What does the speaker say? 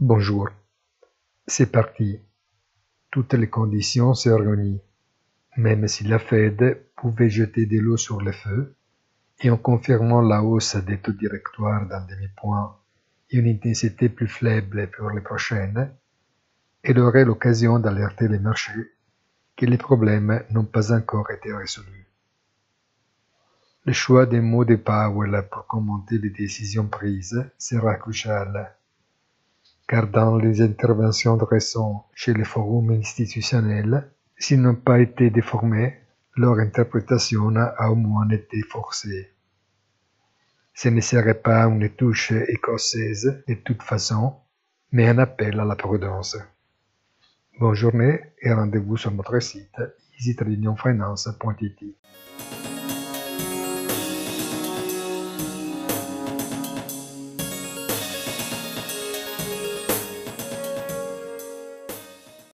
Bonjour. C'est parti. Toutes les conditions sont réunies. Même si la Fed pouvait jeter de l'eau sur le feu, et en confirmant la hausse des taux directoires d'un demi-point et une intensité plus faible pour les prochaines, elle aurait l'occasion d'alerter les marchés que les problèmes n'ont pas encore été résolus. Le choix des mots de Powell pour commenter les décisions prises sera crucial, car dans les interventions récentes chez les forums institutionnels, s'ils n'ont pas été déformés, leur interprétation a au moins été forcée. Ce ne serait pas une touche écossaise de toute façon, mais un appel à la prudence. Bonne journée et rendez-vous sur notre site easytradingfinance.it.